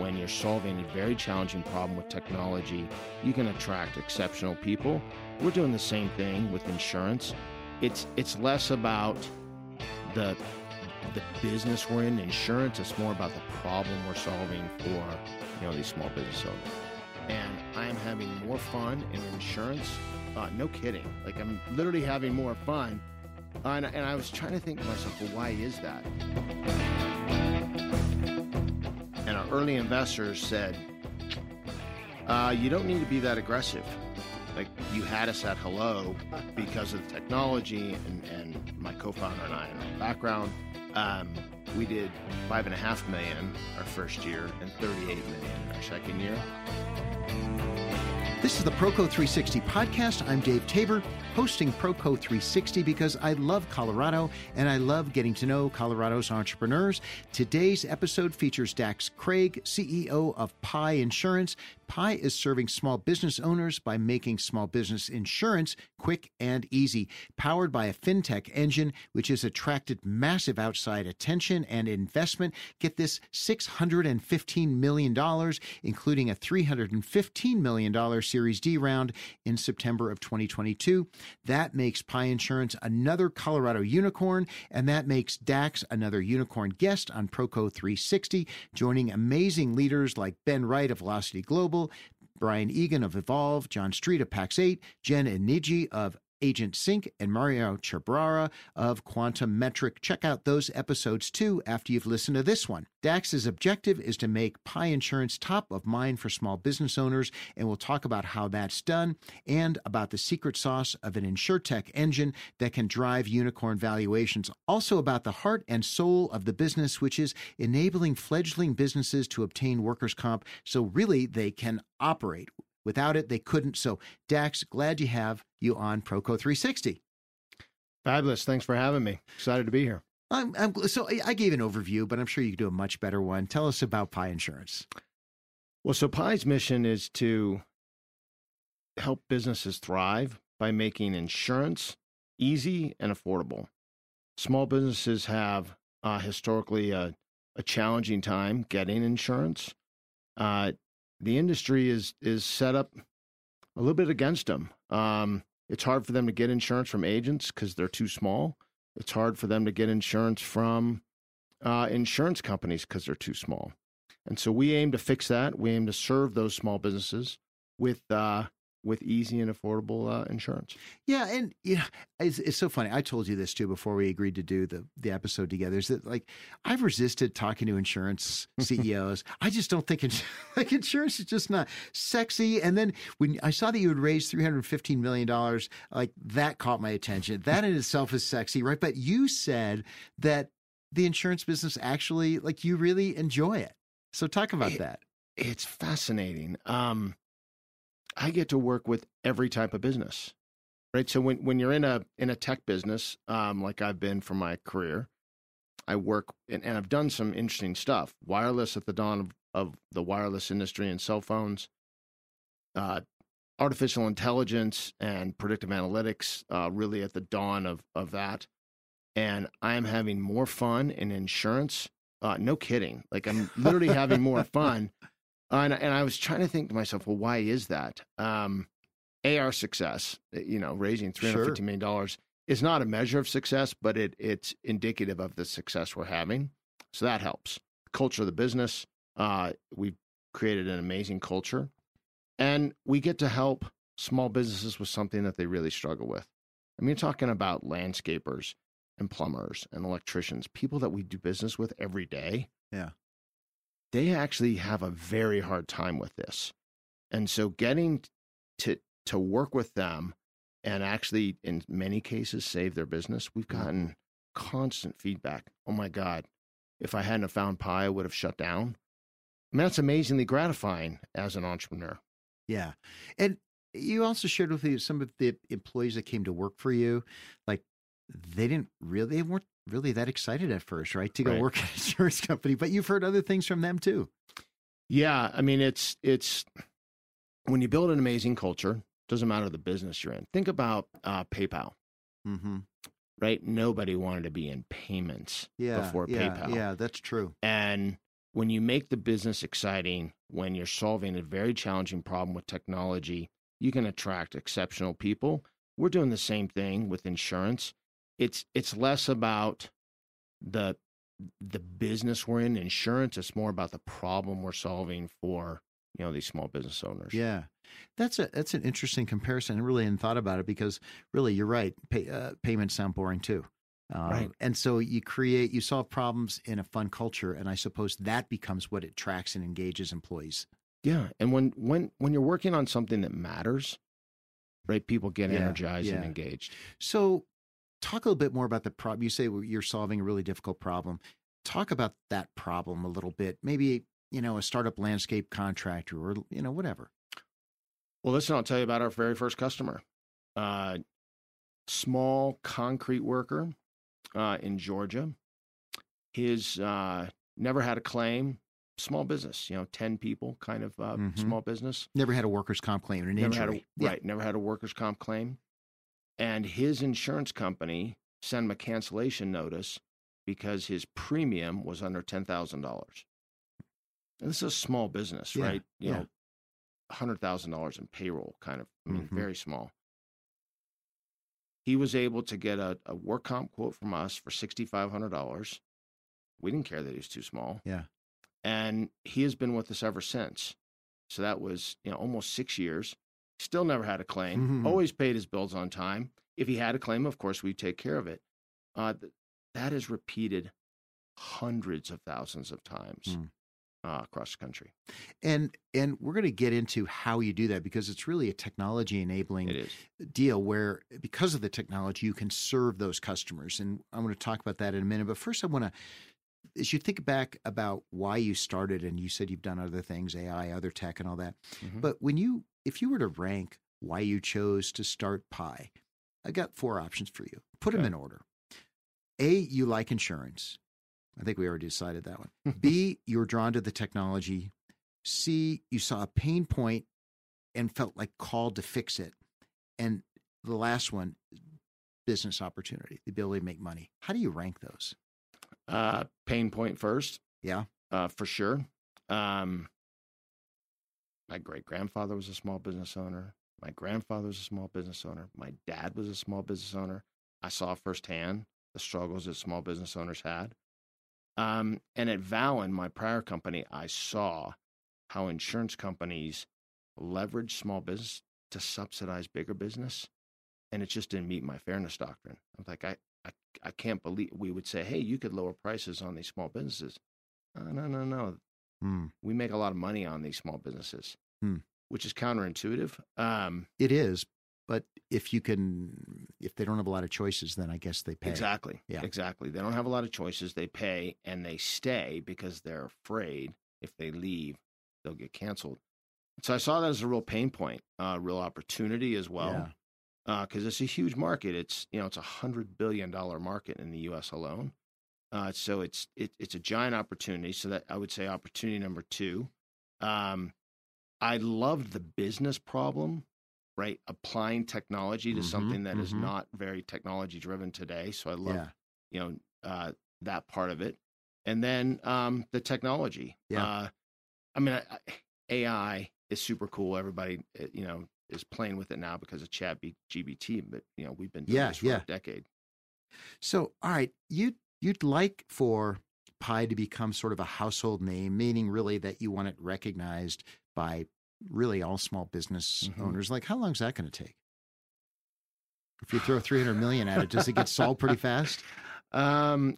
when you're solving a very challenging problem with technology, you can attract exceptional people. We're doing the same thing with insurance. It's it's less about the the business we're in, insurance. It's more about the problem we're solving for you know these small business owners. And I am having more fun in insurance. Uh, no kidding. Like I'm literally having more fun. And, and I was trying to think to myself, well, why is that? Early investors said, uh, you don't need to be that aggressive. Like you had us at hello because of the technology and, and my co-founder and I and our background. Um, we did five and a half million our first year and 38 million our second year. This is the Proco 360 podcast. I'm Dave Tabor, hosting Proco 360 because I love Colorado and I love getting to know Colorado's entrepreneurs. Today's episode features Dax Craig, CEO of Pie Insurance. Pie is serving small business owners by making small business insurance quick and easy. Powered by a fintech engine, which has attracted massive outside attention and investment. Get this $615 million, including a $315 million Series D round in September of 2022. That makes Pie Insurance another Colorado unicorn, and that makes Dax another unicorn guest on Proco 360, joining amazing leaders like Ben Wright of Velocity Global. Brian Egan of Evolve, John Street of Pax8, Jen Inigi of Agent Sync, and Mario Ciabarra of Quantum Metric. Check out those episodes too after you've listened to this one. Dax's objective is to make Pie Insurance top of mind for small business owners, and we'll talk about how that's done and about the secret sauce of an insurtech engine that can drive unicorn valuations. Also about the heart and soul of the business, which is enabling fledgling businesses to obtain workers' comp so really they can operate. Without it, they couldn't. So, Dax, glad you have you on Proco 360. Fabulous. Thanks for having me. Excited to be here. I'm, I'm, so I gave an overview, but I'm sure you could do a much better one. Tell us about Pie Insurance. Well, so Pie's mission is to help businesses thrive by making insurance easy and affordable. Small businesses have uh, historically a, a, challenging time getting insurance. Uh, the industry is is set up a little bit against them. Um, it's hard for them to get insurance from agents because they're too small. It's hard for them to get insurance from uh, insurance companies because they're too small. And so we aim to fix that. We aim to serve those small businesses with uh, with easy and affordable uh, insurance. Yeah, and yeah, it's, it's so funny. I told you this too before we agreed to do the the episode together. Is that like I've resisted talking to insurance CEOs. I just don't think ins- like insurance is just not sexy. And then when I saw that you had raised three hundred fifteen million dollars, like that caught my attention. That in itself is sexy, right? But you said that the insurance business actually like you really enjoy it. So talk about it, that. It's fascinating. Um, I get to work with every type of business, right? So when when you're in a in a tech business, um, like I've been for my career, I work and, and I've done some interesting stuff. Wireless at the dawn of, of the wireless industry and cell phones, uh, artificial intelligence and predictive analytics, uh, really at the dawn of of that. And I'm having more fun in insurance. Uh, no kidding. Like I'm literally having more fun and, and I was trying to think to myself, well, why is that? Um, AR success, eh, you know, raising three hundred fifty million dollars is not a measure of success, but it it's indicative of the success we're having. So that helps. Culture of the business. Uh, we've created an amazing culture, and we get to help small businesses with something that they really struggle with. I mean, you're talking about landscapers and plumbers and electricians, people that we do business with every day. Yeah they actually have a very hard time with this. And so getting to to work with them and actually in many cases save their business, we've mm-hmm. gotten constant feedback. Oh my God, if I hadn't have found Pie, I would have shut down. I mean, that's amazingly gratifying as an entrepreneur. Yeah. And you also shared with me some of the employees that came to work for you, like they didn't really they weren't really that excited at first, right? To go right. work at an insurance company, but you've heard other things from them too. Yeah, I mean it's it's when you build an amazing culture, doesn't matter the business you're in. Think about uh, PayPal. Mm-hmm. Right? Nobody wanted to be in payments yeah, before yeah, PayPal. Yeah, that's true. And when you make the business exciting, when you're solving a very challenging problem with technology, you can attract exceptional people. We're doing the same thing with insurance. It's it's less about the the business we're in, insurance. It's more about the problem we're solving for you know these small business owners. Yeah, that's a that's an interesting comparison. I really hadn't thought about it because really, you're right. Pay, uh, payments sound boring too. Uh, Right. And so you create, you solve problems in a fun culture, and I suppose that becomes what attracts and engages employees. Yeah, and when when when you're working on something that matters, right? People get Yeah, energized and engaged. So, talk a little bit more about the problem. You say you're solving a really difficult problem. Talk about that problem a little bit. Maybe you know a startup landscape contractor, or you know whatever. Well, listen, I'll tell you about our very first customer. Uh, small concrete worker uh, in Georgia. His uh, never had a claim. Small business, you know, ten people, kind of uh, Mhm. small business. Never had a workers' comp claim, an never injury. a Yeah. right, never had a workers' comp claim, and his insurance company sent him a cancellation notice because his premium was under ten thousand dollars. And this is a small business, Yeah, right? You yeah. know, hundred thousand dollars in payroll, kind of. I mean, Mhm. very small. He was able to get a, a work comp quote from us for sixty five hundred dollars. We didn't care that he was too small. Yeah. And he has been with us ever since. So that was, you know, almost six years. Still never had a claim. Mhm. Always paid his bills on time. If he had a claim, of course, we'd take care of it. Uh, th- that is repeated hundreds of thousands of times Mm. uh, across the country. And and we're going to get into how you do that because it's really a technology enabling deal where because of the technology you can serve those customers and i'm going to talk about that in a minute but first i want to as you think back about why you started and you said you've done other things ai other tech and all that Mhm. but when you if you were to rank why you chose to start pie i got four options for you. Put them in order. A you like insurance. I think we already decided that one. B you were drawn to the technology. C you saw a pain point and felt like called to fix it. And the last one business opportunity the ability to make money. How do you rank those? Uh, pain point first. Yeah. Uh, for sure. Um, my great grandfather was a small business owner. My grandfather was a small business owner. My dad was a small business owner. I saw firsthand the struggles that small business owners had. Um, and at Valen, my prior company, I saw how insurance companies leverage small business to subsidize bigger business. And it just didn't meet my fairness doctrine. I'm like, I, I, I can't believe we would say, hey, you could lower prices on these small businesses. No, no, no. Hmm. We make a lot of money on these small businesses, Hmm. which is counterintuitive. Um, it is but if you can if they don't have a lot of choices then i guess they pay Exactly. Yeah. Exactly. They don't have a lot of choices. They pay and they stay because they're afraid if they leave, they'll get canceled. So I saw that as a real pain point, a real opportunity as well. Because it's a huge market. It's you know it's a hundred billion dollar market in the U.S. alone. Uh, so it's it, it's a giant opportunity. So that I would say opportunity number two. Um, I loved the business problem, right? Applying technology to Mhm, something that is mhm. not very technology driven today. So I love yeah you know uh, that part of it, and then um, the technology. Yeah. Uh, I mean, I, AI is super cool. Everybody, uh, you know, is playing with it now because of Chat GPT. But you know, we've been doing Yeah, this for yeah. a decade. So, all right, you you'd like for Pie to become sort of a household name, meaning really that you want it recognized by really all small business Mhm. owners. Like, how long is that going to take? If you throw three hundred million at it, does it get solved pretty fast? Um,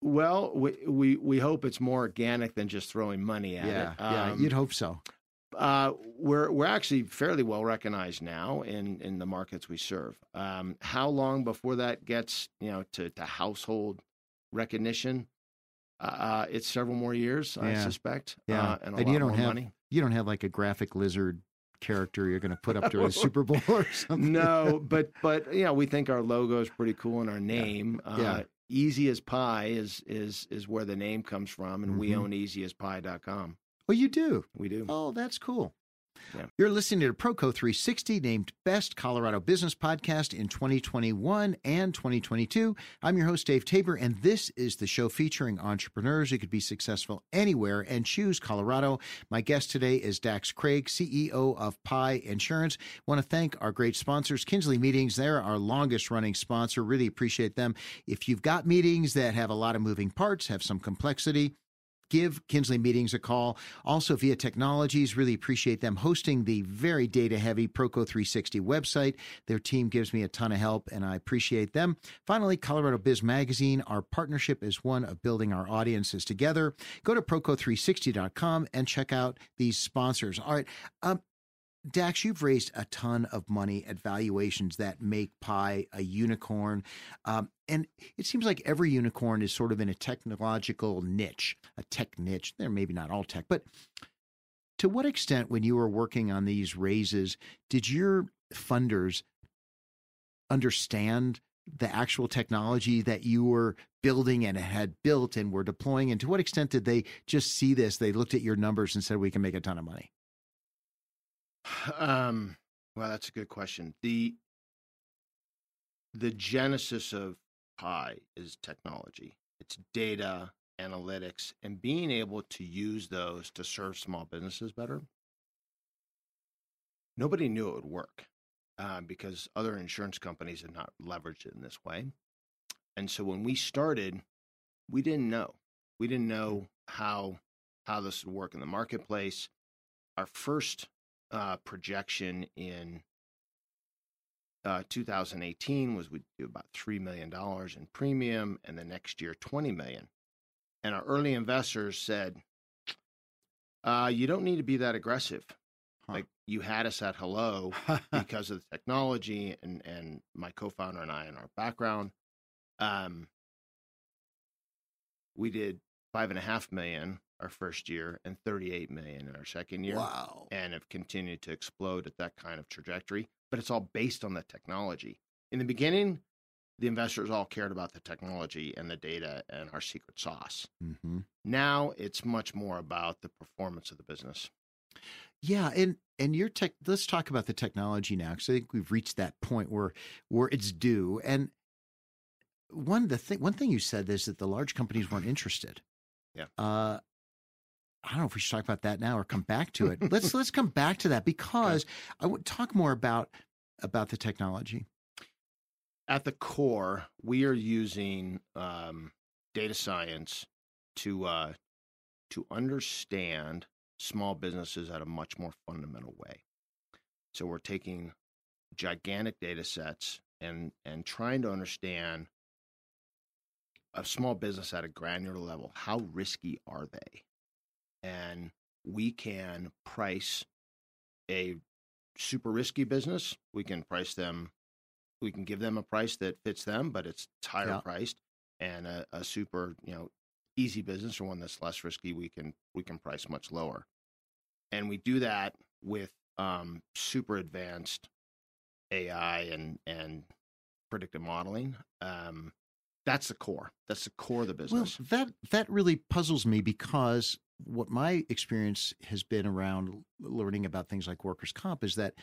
well, we, we we hope it's more organic than just throwing money at yeah, it. yeah, Um, you'd hope so. Uh, we're we're actually fairly well recognized now in in the markets we serve. Um, how long before that gets you know to to household recognition? Uh, Uh, it's several more years, I suspect. Yeah. uh, and And you don't have- money. You don't have like a graphic lizard character you're going to put up during the Super Bowl or something. No, but but you know we think our logo is pretty cool and our name. Uh, Yeah. Easy as pie is is is where the name comes from, and we Mhm. own easyaspie.com. Oh, you do. We do. Oh, that's cool. Yeah. You're listening to Proco 360, named Best Colorado Business Podcast in 2021 and 2022. I'm your host, Dave Tabor, and this is the show featuring entrepreneurs who could be successful anywhere and choose Colorado. My guest today is Dax Craig, CEO of Pie Insurance. want to thank our great sponsors, Kinsley Meetings. They're our longest running sponsor. Really appreciate them. If you've got meetings that have a lot of moving parts, have some complexity, give Kinsley Meetings a call. Also, via technologies, really appreciate them hosting the very data heavy Proco 360 website. Their team gives me a ton of help, and I appreciate them. Finally, Colorado Biz Magazine. Our partnership is one of building our audiences together. Go to Proco360.com and check out these sponsors. All right. Um, Dax, you've raised a ton of money at valuations that make Pie a unicorn. Um, and it seems like every unicorn is sort of in a technological niche, a tech niche. They're maybe not all tech, but to what extent, when you were working on these raises, did your funders understand the actual technology that you were building and had built and were deploying? And to what extent did they just see this? They looked at your numbers and said, we can make a ton of money. Um, well, that's a good question. The the genesis of Pie is technology. It's data, analytics, and being able to use those to serve small businesses better. Nobody knew it would work uh, because other insurance companies had not leveraged it in this way. And so when we started, we didn't know. We didn't know how how this would work in the marketplace. Our first uh, projection in uh, 2018 was we'd do about $3 million in premium and the next year 20 million. And our early investors said, uh, you don't need to be that aggressive. Huh. Like you had us at hello because of the technology and, and my co-founder and I and our background. Um, we did five and a half million our first year and 38 million in our second year. Wow. And have continued to explode at that kind of trajectory. But it's all based on the technology. In the beginning, the investors all cared about the technology and the data and our secret sauce. Mm-hmm. Now it's much more about the performance of the business. Yeah, and and your tech. Let's talk about the technology now, because I think we've reached that point where where it's due. And one the thing one thing you said is that the large companies weren't interested. Yeah. Uh, I don't know if we should talk about that now or come back to it. let's let's come back to that because I would talk more about about the technology. At the core, we are using um, data science to uh, to understand small businesses at a much more fundamental way. So we're taking gigantic data sets and and trying to understand a small business at a granular level. How risky are they? and we can price a super risky business. We can price them, we can give them a price that fits them, but it's higher yeah. priced. And a, a, super, you know, easy business or one that's less risky, we can we can price much lower. And we do that with um, super advanced AI and and predictive modeling. Um, that's the core. That's the core of the business. Well, that that really puzzles me because what my experience has been around learning about things like workers' comp is that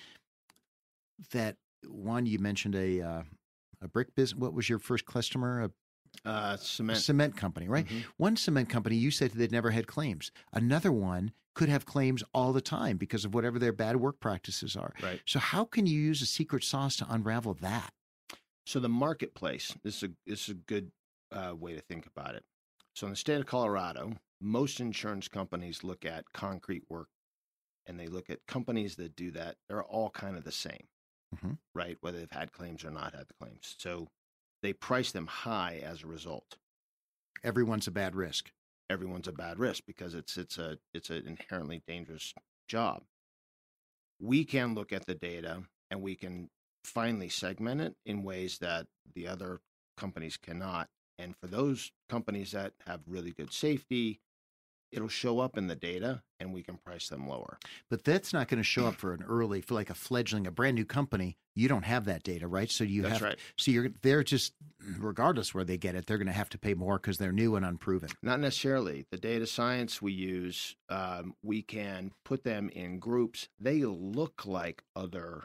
that one you mentioned a uh, a brick business. What was your first customer? A uh, cement cement company, right? Mm-hmm. One cement company, you said they'd never had claims. Another one could have claims all the time because of whatever their bad work practices are. Right. So how can you use a secret sauce to unravel that? So the marketplace. This is a this is a good uh, way to think about it. So in the state of Colorado, most insurance companies look at concrete work and they look at companies that do that. They're all kind of the same, mm-hmm. right? Whether they've had claims or not had the claims. So they price them high as a result. Everyone's a bad risk. Everyone's a bad risk because it's it's a it's an inherently dangerous job. We can look at the data and we can finally segment it in ways that the other companies cannot. And for those companies that have really good safety, it'll show up in the data and we can price them lower. But that's not going to show up for an early, for like a fledgling, a brand new company. You don't have that data, right? So you That's have, right. so you're, they're just, regardless where they get it, they're going to have to pay more because they're new and unproven. Not necessarily. The data science we use, um, we can put them in groups. They look like other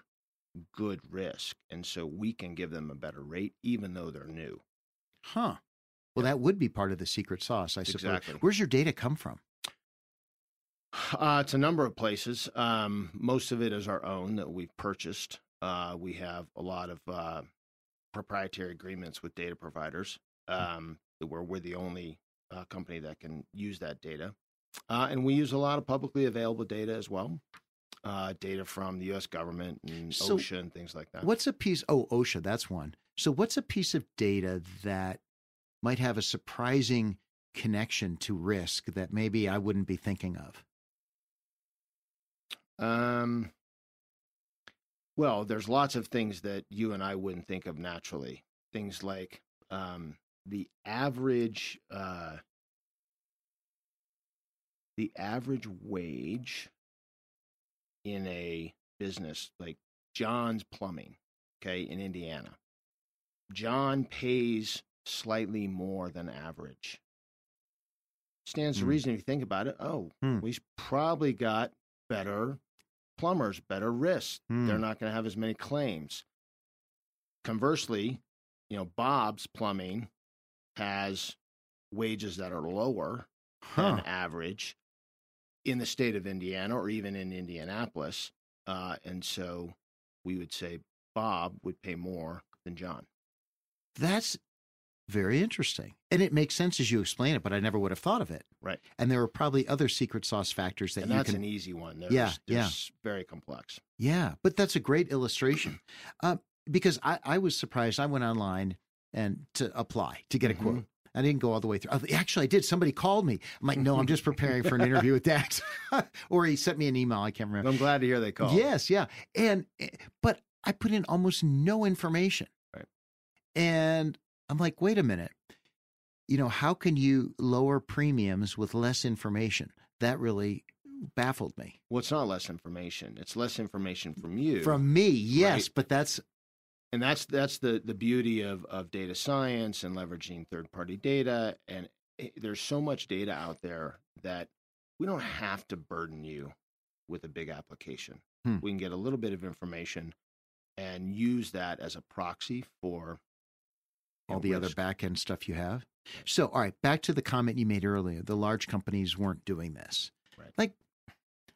good risk. And so we can give them a better rate, even though they're new. Huh. Well, that would be part of the secret sauce, I suppose. Exactly. Where's your data come from? Uh, it's a number of places. Um, most of it is our own that we've purchased. Uh, we have a lot of uh, proprietary agreements with data providers. Um, where we're the only uh, company that can use that data, uh, and we use a lot of publicly available data as well. Uh, data from the U.S. government and So OSHA and things like that. What's a piece? Oh, OSHA, that's one. So, what's a piece of data that might have a surprising connection to risk that maybe I wouldn't be thinking of? Um, well, there's lots of things that you and I wouldn't think of naturally. Things like um, the average uh, the average wage in a business like John's Plumbing, okay, in Indiana. John pays slightly more than average. Stands to Hmm. reason if you think about it. Oh, Hmm. we've probably got better plumbers, better risks. They're Hmm. not going to have as many claims. Conversely, you know, Bob's Plumbing has wages that are lower Huh. than average in the state of Indiana or even in Indianapolis. Uh, and so we would say Bob would pay more than John. That's very interesting. And it makes sense as you explain it, but I never would have thought of it. Right. And there are probably other secret sauce factors that and you that's can. an easy one. There's, Yeah, yeah. very complex. Yeah, but that's a great illustration. Uh, because I, I was surprised. I went online and to apply to get a quote. I didn't go all the way through. Oh, Actually, I did. Somebody called me. I'm like, no, I'm just preparing for an interview with Dax. or he sent me an email. I can't remember. I'm glad to hear they called. Yes, yeah. And eh, but I put in almost no information. Right. And I'm like, wait a minute. You know, how can you lower premiums with less information? That really baffled me. Well, it's not less information. It's less information from you. From me, yes, Right. but that's and that's that's the the beauty of of data science and leveraging third party data and it, there's so much data out there that we don't have to burden you with a big application Hmm. we can get a little bit of information and use that as a proxy for all the other risk. back end stuff you have. So, all right, back to the comment you made earlier. The large companies weren't doing this. Right. Like,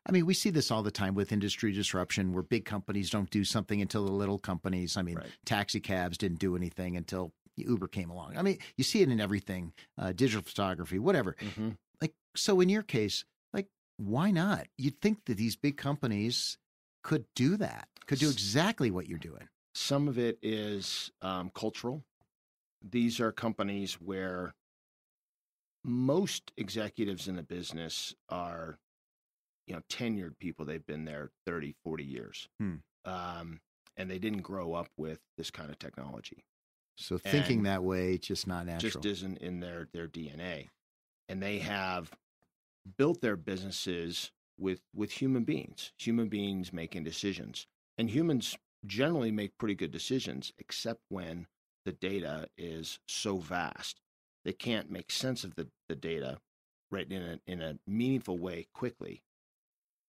I mean, we see this all the time with industry disruption where big companies don't do something until the little companies. I mean, Right. taxi cabs didn't do anything until Uber came along. I mean, you see it in everything, uh, digital photography, whatever. Mhm. Like, so in your case, like, why not? You'd think that these big companies could do that, could do exactly what you're doing. some of it is um, cultural these are companies where most executives in the business are you know tenured people they've been there 30 40 years Hmm. um, and they didn't grow up with this kind of technology So thinking And that way, just not natural. just isn't in their their dna and they have built their businesses with with human beings human beings making decisions and humans generally make pretty good decisions except when the data is so vast they can't make sense of the, the data right in a, in a meaningful way quickly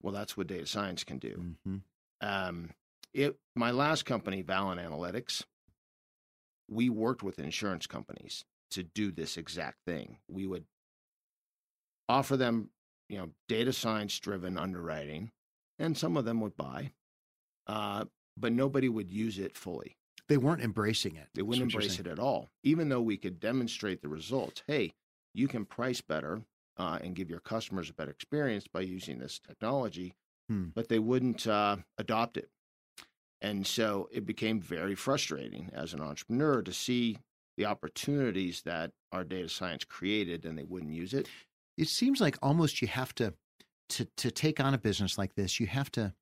well that's what data science can do hmm um, it my last company, Valen Analytics, we worked with insurance companies to do this exact thing. We would offer them, you know, data science driven underwriting, and some of them would buy, uh, but nobody would use it fully. They weren't embracing it. They wouldn't embrace it at all, even though we could demonstrate the results. Hey, you can price better uh, and give your customers a better experience by using this technology, Hmm. but they wouldn't uh, adopt it. And so it became very frustrating as an entrepreneur to see the opportunities that our data science created and they wouldn't use it. It seems like almost you have to to to take on a business like this, you have to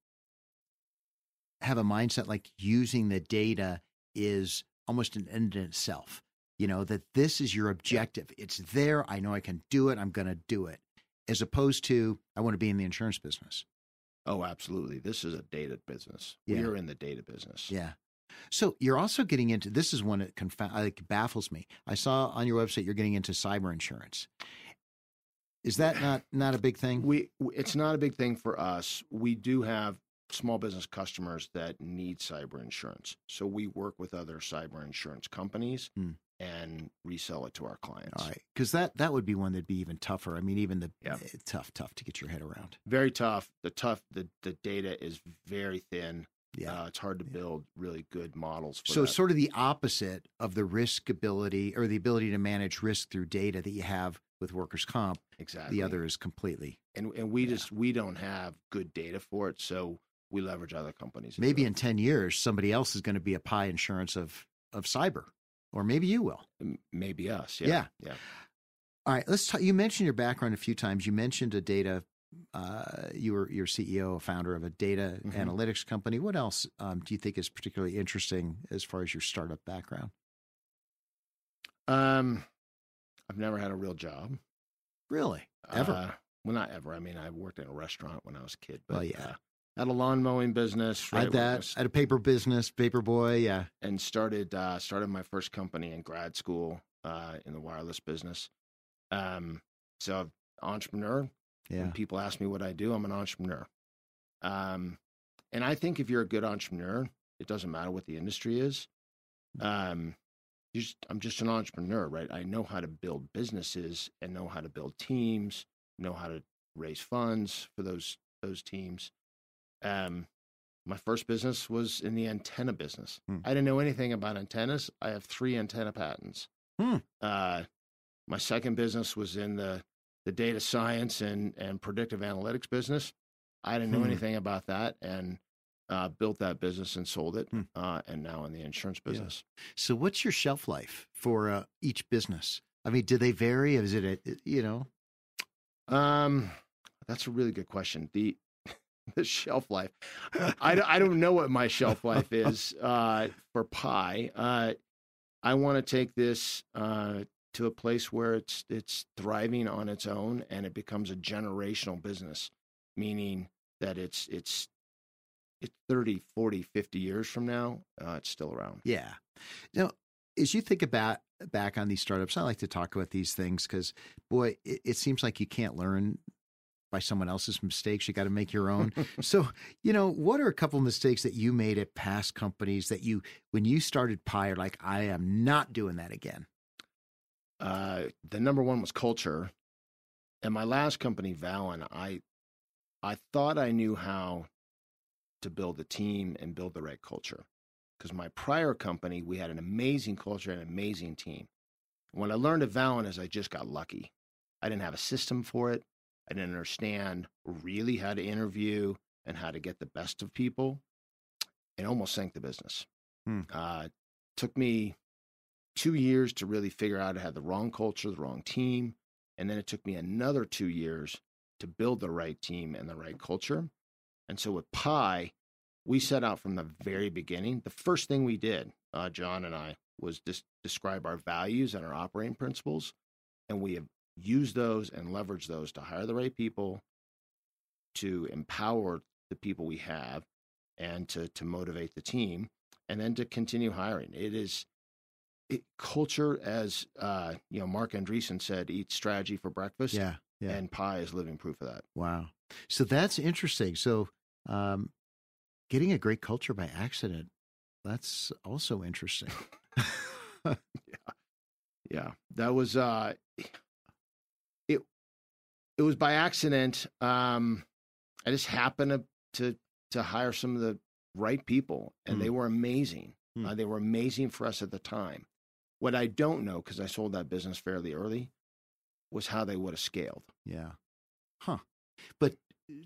have a mindset like using the data is almost an end in itself. You know, that this is your objective. It's there. I know I can do it. I'm going to do it. as opposed to I want to be in the insurance business. Oh, absolutely. This is a data business. Yeah. We're in the data business. Yeah. So you're also getting into this is one that confound like baffles me. I saw on your website you're getting into cyber insurance. Is that not not a big thing? We it's not a big thing for us. We do have small business customers that need cyber insurance. So we work with other cyber insurance companies Hmm. And resell it to our clients. All right, because that that would be one that'd be even tougher. I mean, even the Yeah. eh, tough, tough to get your head around. Very tough. The tough the the data is very thin. Yeah. Uh, it's hard to Yeah. build really good models for so that. it's sort of the opposite of the risk ability or the ability to manage risk through data that you have with workers' comp. exactly. The other is completely and and we Yeah. just we don't have good data for it, so we leverage other companies. maybe in ten years somebody else is going to be a pie insurance of of cyber, or maybe you will. Maybe us. Yeah. Yeah. Yeah. All right, let's talk. You mentioned your background a few times. You mentioned a data. Uh, you were your CEO, a founder of a data Mhm. analytics company. What else um, do you think is particularly interesting as far as your startup background? Um, I've never had a real job. Really, ever? Uh, well, not ever. I mean, I worked in a restaurant when I was a kid. But, Well, yeah. uh, had a lawn mowing business. Right I that. I a paper business, paper boy. Yeah, and started uh, started my first company in grad school uh, in the wireless business. Um, so entrepreneur. yeah. When people ask me what I do, I'm an entrepreneur. Um, and I think if you're a good entrepreneur, it doesn't matter what the industry is. Um, you just, I'm just an entrepreneur, right? I know how to build businesses and know how to build teams, know how to raise funds for those those teams. Um, my first business was in the antenna business. Hmm. I didn't know anything about antennas. I have three antenna patents. Hmm. Uh, my second business was in the the data science and and predictive analytics business. I didn't know Hmm. anything about that and uh, built that business and sold it. Hmm. Uh, and now in the insurance Yeah. business. So, what's your shelf life for uh, each business? I mean, do they vary? Is it a you know? Um, that's a really good question. The the shelf life. I, I don't know what my shelf life is uh, for pie. Uh, I want to take this uh, to a place where it's it's thriving on its own and it becomes a generational business, meaning that it's it's it's 30, 40, 50 years from now, uh, it's still around. Yeah. Now, as you think about back on these startups, I like to talk about these things because, boy, it, it seems like you can't learn by someone else's mistakes. You got to make your own. so, you know, what are a couple of mistakes that you made at past companies that you, when you started Pie, are like, I am not doing that again? uh, the number one was culture. And my last company, Valen, I I thought I knew how to build a team and build the right culture. Because my prior company, we had an amazing culture and an amazing team. What I learned at Valen is I just got lucky. I didn't have a system for it. I didn't understand really how to interview and how to get the best of people. It almost sank the business. Hmm. Uh, took me two years to really figure out I had the wrong culture, the wrong team. And then it took me another two years to build the right team and the right culture. And so with Pie, we set out from the very beginning. The first thing we did, uh, John and I, was dis- describe our values and our operating principles. And we have used those and leverage those to hire the right people, to empower the people we have, and to, to motivate the team, and then to continue hiring. It is it, culture, as uh, you know, Marc Andreessen said, eat strategy for breakfast. Yeah. Yeah. And pie is living proof of that. Wow. So that's interesting. So, um, getting a great culture by accident, that's also interesting. Yeah, Yeah. that was uh. It was by accident. Um, I just happened to to, to hire some of the right people, and Hmm. they were amazing. Hmm. Uh, they were amazing for us at the time. What I don't know, because I sold that business fairly early, was how they would have scaled. Yeah. Huh. But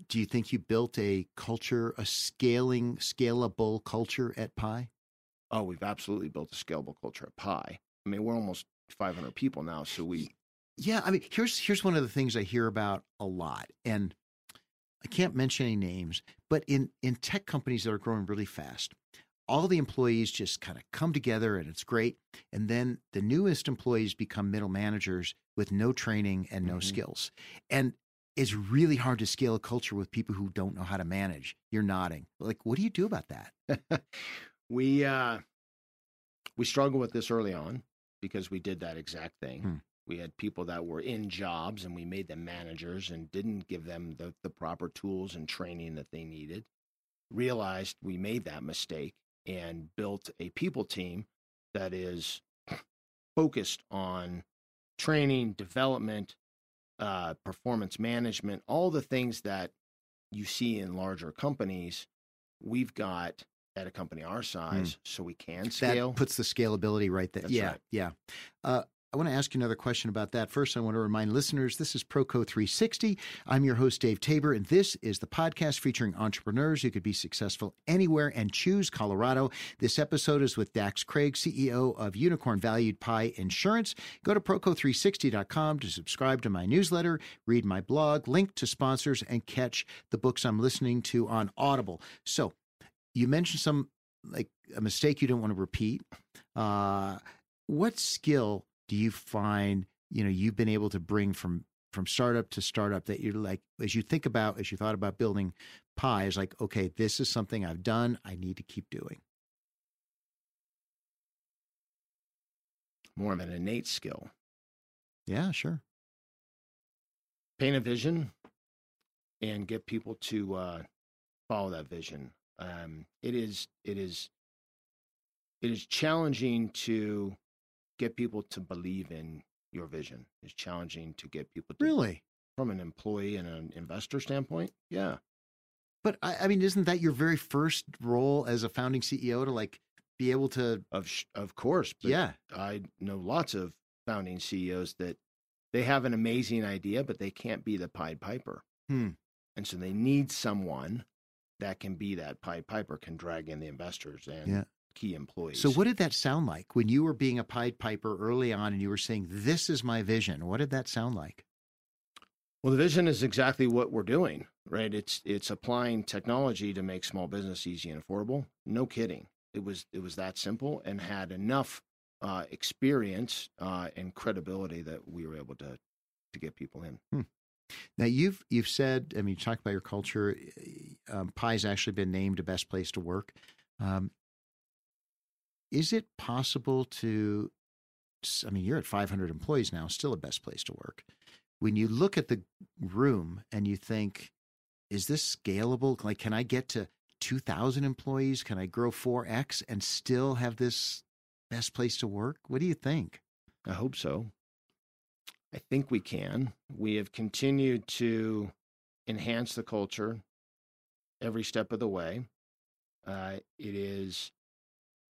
do you think you built a culture, a scaling, scalable culture at Pie? Oh, we've absolutely built a scalable culture at Pie. I mean, we're almost 500 people now, so we Yeah, I mean, here's here's one of the things I hear about a lot, and I can't mention any names, but in in tech companies that are growing really fast, all the employees just kind of come together and it's great, and then the newest employees become middle managers with no training and no Mhm. skills, and it's really hard to scale a culture with people who don't know how to manage. You're nodding. Like, what do you do about that? we uh, we struggled with this early on because we did that exact thing. Hmm. We had people that were in jobs and we made them managers and didn't give them the, the proper tools and training that they needed. Realized we made that mistake and built a people team that is focused on training, development, uh, performance management, all the things that you see in larger companies. We've got at a company our size, so we can scale. That puts the scalability right there. That's yeah, right. yeah. Uh, I want to ask you another question about that. First, I want to remind listeners this is Proco 360. I'm your host, Dave Tabor, and this is the podcast featuring entrepreneurs who could be successful anywhere and choose Colorado. This episode is with Dax Craig, CEO of Unicorn Valued Pie Insurance. Go to Proco360.com to subscribe to my newsletter, read my blog, link to sponsors, and catch the books I'm listening to on Audible. So, you mentioned some like a mistake you don't want to repeat. Uh, what skill do you find you know you've been able to bring from from startup to startup that you're like as you think about as you thought about building pie is like okay this is something I've done I need to keep doing. More of an innate skill. Yeah, sure. Paint a vision and get people to uh, follow that vision. Um, it is it is it is challenging to get people to believe in your vision. It's challenging to get people to Really? from an employee and an investor standpoint. Yeah. But I, I mean, isn't that your very first role as a founding CEO to like be able to? Of of course. But yeah, I know lots of founding CEOs that they have an amazing idea, but they can't be the Pied Piper. Hmm. And so they need someone that can be that Pied Piper, can drag in the investors and Yeah. Key employees. So, what did that sound like when you were being a Pied Piper early on and you were saying, This is my vision? What did that sound like? Well, the vision is exactly what we're doing, right? It's it's applying technology to make small business easy and affordable. No kidding. It was it was that simple and had enough uh, experience uh, and credibility that we were able to to get people in. Now, you've you've said, I mean, you talked about your culture. Um, Pie's actually been named a best place to work. Um, is it possible to, I mean, you're at 500 employees now, still a best place to work. When you look at the room and you think, is this scalable? Like, can I get to 2,000 employees? Can I grow 4X and still have this best place to work? What do you think? I hope so. I think we can. We have continued to enhance the culture every step of the way. Uh, it is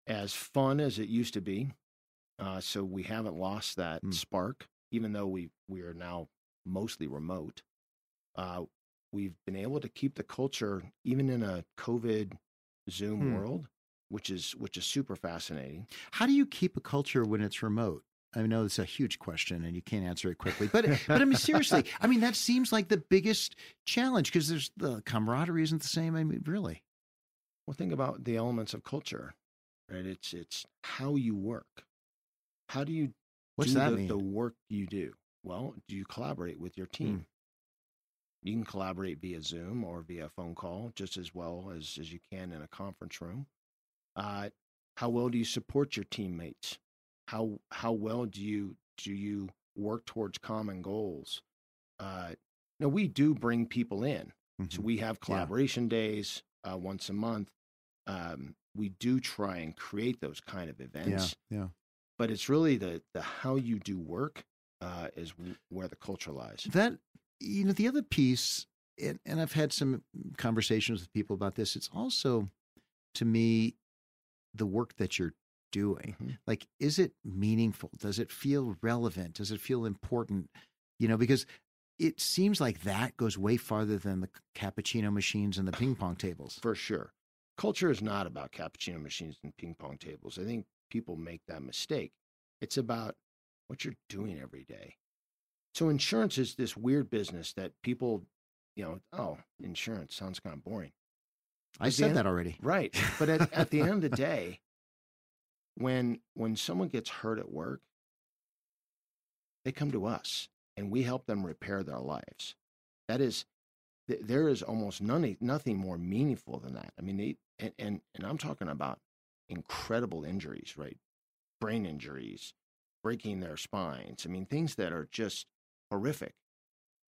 as fun as it used to be. Uh, so we haven't lost that Mm. spark, even though we we are now mostly remote. Uh, we've been able to keep the culture even in a COVID Zoom Hmm. world, which is which is super fascinating. How do you keep a culture when it's remote? I know it's a huge question and you can't answer it quickly, but but I mean seriously, I mean that seems like the biggest challenge because there's the camaraderie isn't the same. I mean, really, Well, think about the elements of culture, right? It's it's how you work. How do you what's do that the, mean? the work you do? Well, do you collaborate with your team? You can collaborate via Zoom or via phone call just as well as, as you can in a conference room. Uh, how well do you support your teammates? How how well do you do you work towards common goals? Uh, now we do bring people in, so Mhm. we have collaboration days uh, once a month. Um, we do try and create those kind of events, yeah. but it's really the the how you do work uh, is w- where the culture lies. That you know the other piece, and, and I've had some conversations with people about this. It's also to me the work that you're doing. Mhm. Like, is it meaningful? Does it feel relevant? Does it feel important? You know, because it seems like that goes way farther than the cappuccino machines and the ping pong tables. For sure, culture is not about cappuccino machines and ping pong tables. I think people make that mistake. It's about what you're doing every day. So insurance is this weird business that people, you know, oh, insurance sounds kind of boring. I At said end- that already. Right. But at, at the end of the day, when when someone gets hurt at work, they come to us and we help them repair their lives. that is th- there is almost none, nothing more meaningful than that. I mean, they, and, and, and I'm talking about incredible injuries, right? Brain injuries, breaking their spines. I mean, things that are just horrific.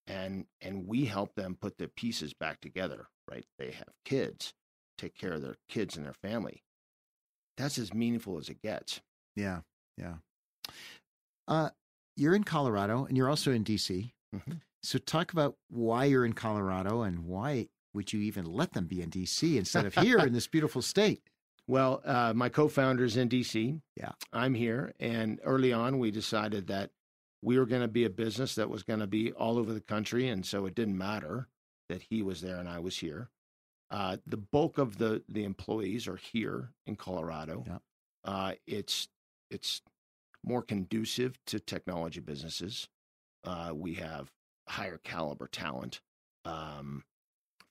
And, and we help them put the pieces back together, right? They have kids, take care of their kids and their family. That's as meaningful as it gets. Yeah. Yeah. Uh, you're in Colorado and you're also in DC. Mhm. So talk about why you're in Colorado and why would you even let them be in DC instead of here in this beautiful state? Well, uh, my co founder is in DC. Yeah. I'm here, and early on we decided that we were going to be a business that was going to be all over the country, and so it didn't matter that he was there and I was here. Uh, the bulk of the the employees are here in Colorado. Yeah. Uh, it's it's more conducive to technology businesses. Uh, we have higher caliber talent um,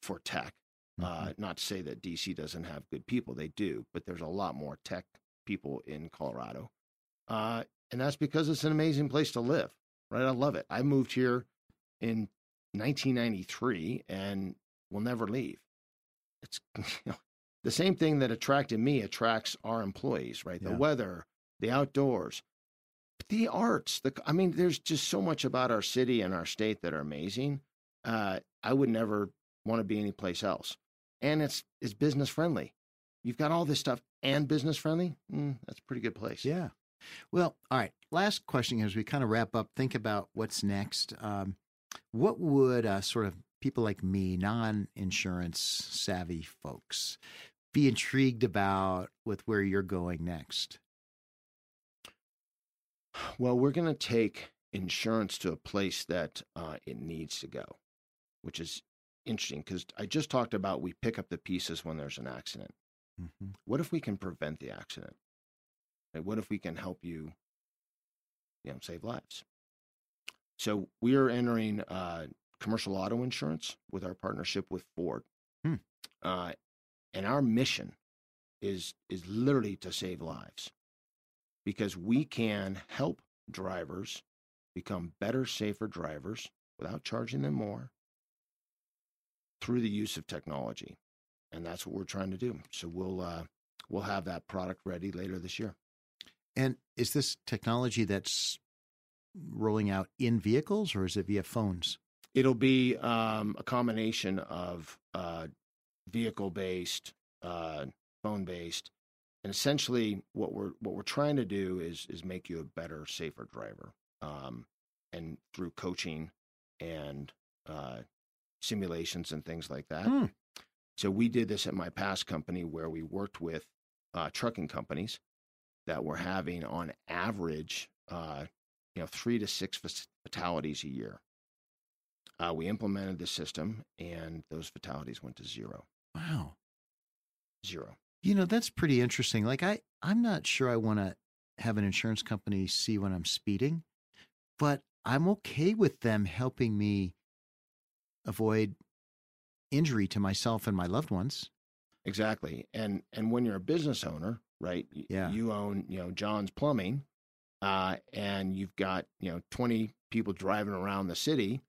for tech. Mm-hmm. Uh, not to say that DC doesn't have good people, they do, but there's a lot more tech people in Colorado. Uh, and that's because it's an amazing place to live, right? I love it. I moved here in 1993 and will never leave. It's you know, the same thing that attracted me attracts our employees, right? The Yeah. weather, the outdoors, the arts. The I mean, there's just so much about our city and our state that are amazing. Uh, I would never want to be anyplace else. And it's it's business friendly. You've got all this stuff and business friendly. Mm, that's a pretty good place. Yeah. Well, all right. Last question as we kind of wrap up, think about what's next. Um, what would uh, sort of people like me, non insurance savvy folks, be intrigued about with where you're going next? Well, we're going to take insurance to a place that uh, it needs to go, which is interesting because I just talked about we pick up the pieces when there's an accident. Mm-hmm. What if we can prevent the accident? What if we can help you, you know, save lives? So we are entering uh, commercial auto insurance with our partnership with Ford, Hmm. uh, and our mission is is literally to save lives because we can help drivers become better, safer drivers without charging them more through the use of technology, and that's what we're trying to do. So we'll uh, we'll have that product ready later this year. And is this technology that's rolling out in vehicles or is it via phones? It'll be um, a combination of uh, vehicle based, uh, phone based, and essentially what we're what we're trying to do is is make you a better, safer driver, um, and through coaching and uh, simulations and things like that. Hmm. So we did this at my past company where we worked with uh, trucking companies that were having on average, uh, you know, three to six fatalities a year. Uh, we implemented the system, and those fatalities went to zero. Wow. Zero. You know, that's pretty interesting. Like I I'm not sure I want to have an insurance company see when I'm speeding, but I'm okay with them helping me avoid injury to myself and my loved ones. Exactly. And and when you're a business owner, right? Yeah. You own, you know, John's Plumbing, uh, and you've got, you know, 20 people driving around the city.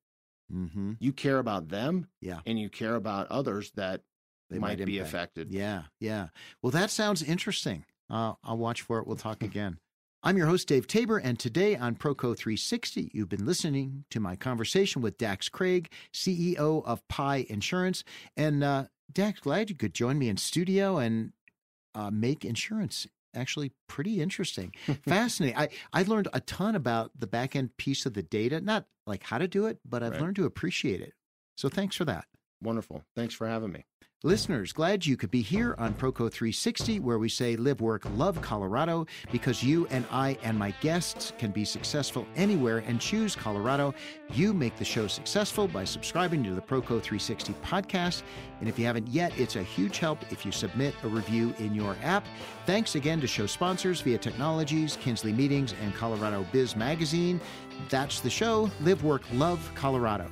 Mm-hmm. You care about them, Yeah. and you care about others that They might, might be affected. Yeah, yeah. Well, that sounds interesting. Uh, I'll watch for it. We'll talk again. I'm your host, Dave Tabor, and today on Proco 360, you've been listening to my conversation with Dax Craig, CEO of Pie Insurance. And uh, Dax, glad you could join me in studio and uh, make insurance actually pretty interesting. Fascinating. I, I learned a ton about the back end piece of the data, not like how to do it, but I've Right. learned to appreciate it. So thanks for that. Wonderful. Thanks for having me. Listeners, glad you could be here on Proco 360, where we say live, work, love Colorado, because you and I and my guests can be successful anywhere and choose Colorado. You make the show successful by subscribing to the Proco 360 podcast. And if you haven't yet, it's a huge help if you submit a review in your app. Thanks again to show sponsors Via Technologies, Kinsley Meetings, and Colorado Biz Magazine. That's the show. Live, work, love Colorado.